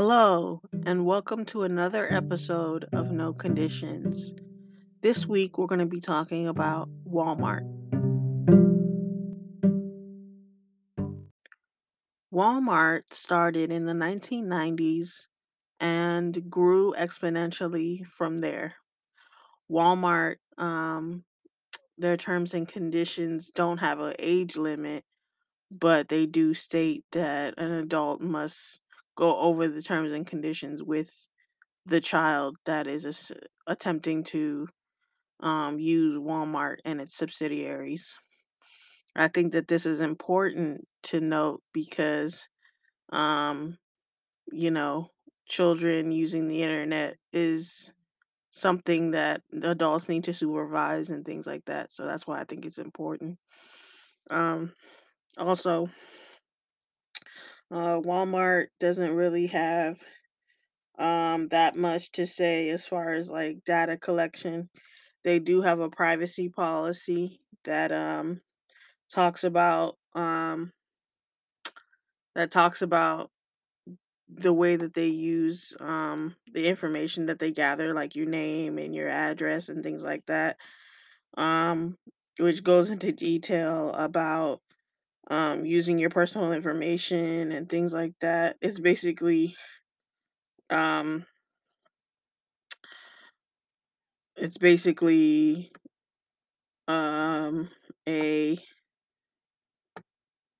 Hello, and welcome to another episode of No Conditions. This week, we're going to be talking about Walmart. Walmart started in the 1990s and grew exponentially from there. Walmart, um, their terms and conditions don't have an age limit, but they do state that an adult must go over the terms and conditions with the child that is attempting to um, use Walmart and its subsidiaries. I think that this is important to note because, um, you know, children using the internet is something that adults need to supervise and things like that. So that's why I think it's important. Um, also, uh, Walmart doesn't really have um, that much to say as far as like data collection. They do have a privacy policy that um, talks about um, that talks about the way that they use um, the information that they gather, like your name and your address and things like that, um, which goes into detail about um, using your personal information and things like that. It's basically um, it's basically um, a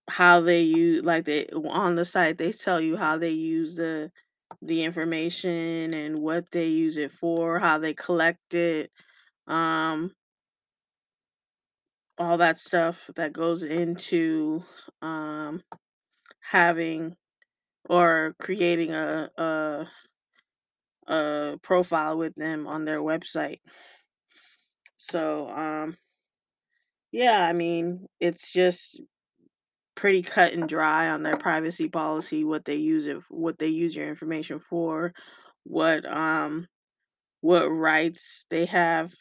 how they use like they on the site they tell you how they use the the information and what they use it for, how they collect it, um, all that stuff that goes into um, having or creating a, a a profile with them on their website. So um, yeah, I mean it's just pretty cut and dry on their privacy policy, what they use it, what they use your information for, what um what rights they have,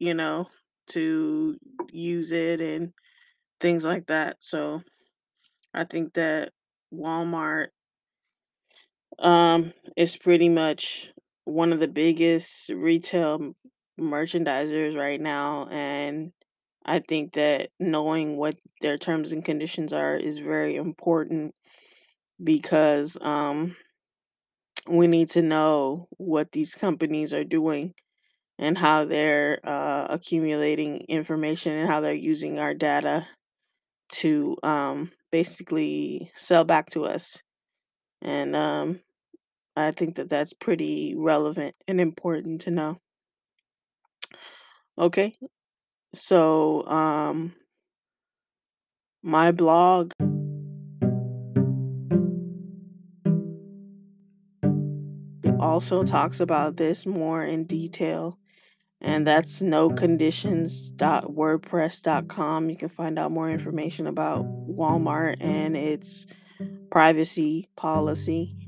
you know, to use it and things like that. So I think that Walmart um is pretty much one of the biggest retail merchandisers right now and I think that knowing what their terms and conditions are is very important because um we need to know what these companies are doing and how they're uh, accumulating information and how they're using our data to um, basically sell back to us. And um, I think that that's pretty relevant and important to know. Okay, so um, my blog also talks about this more in detail. And that's noconditions.wordpress.com. You can find out more information about Walmart and its privacy policy.